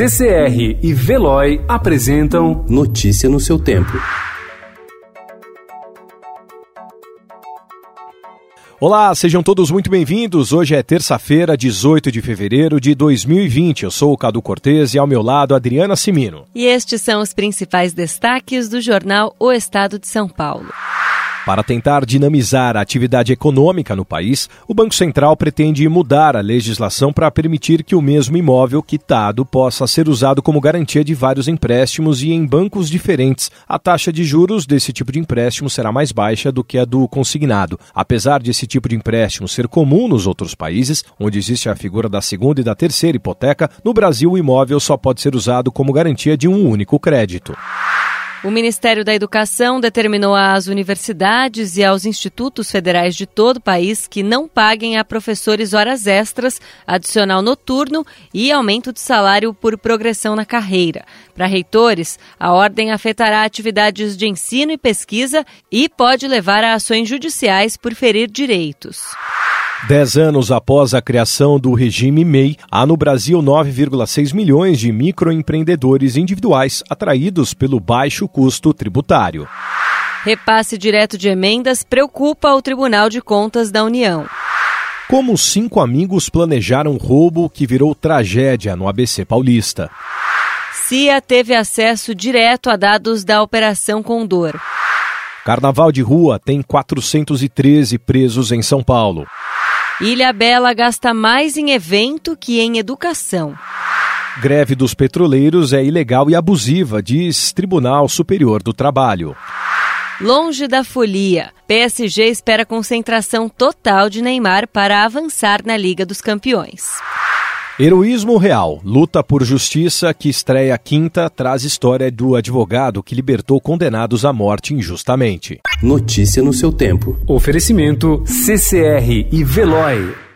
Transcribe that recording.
CCR e Veloy apresentam Notícia no seu tempo. Olá, sejam todos muito bem-vindos. Hoje é terça-feira, 18 de fevereiro de 2020. Eu sou o Cadu Cortez e ao meu lado Adriana Simino. E estes são os principais destaques do jornal O Estado de São Paulo. Para tentar dinamizar a atividade econômica no país, o Banco Central pretende mudar a legislação para permitir que o mesmo imóvel quitado possa ser usado como garantia de vários empréstimos e em bancos diferentes. A taxa de juros desse tipo de empréstimo será mais baixa do que a do consignado. Apesar desse tipo de empréstimo ser comum nos outros países, onde existe a figura da segunda e da terceira hipoteca, no Brasil o imóvel só pode ser usado como garantia de um único crédito. O Ministério da Educação determinou às universidades e aos institutos federais de todo o país que não paguem a professores horas extras, adicional noturno e aumento de salário por progressão na carreira. Para reitores, a ordem afetará atividades de ensino e pesquisa e pode levar a ações judiciais por ferir direitos. Dez anos após a criação do regime MEI, há no Brasil 9,6 milhões de microempreendedores individuais atraídos pelo baixo custo tributário. Repasse direto de emendas preocupa o Tribunal de Contas da União. Como cinco amigos planejaram roubo que virou tragédia no ABC Paulista. CIA teve acesso direto a dados da Operação Condor. Carnaval de rua tem 413 presos em São Paulo. Ilha Bela gasta mais em evento que em educação. Greve dos petroleiros é ilegal e abusiva, diz Tribunal Superior do Trabalho. Longe da folia, PSG espera concentração total de Neymar para avançar na Liga dos Campeões. Heroísmo Real, luta por justiça que estreia quinta, traz história do advogado que libertou condenados à morte injustamente. Notícia no seu tempo. Oferecimento CCR e Veloy.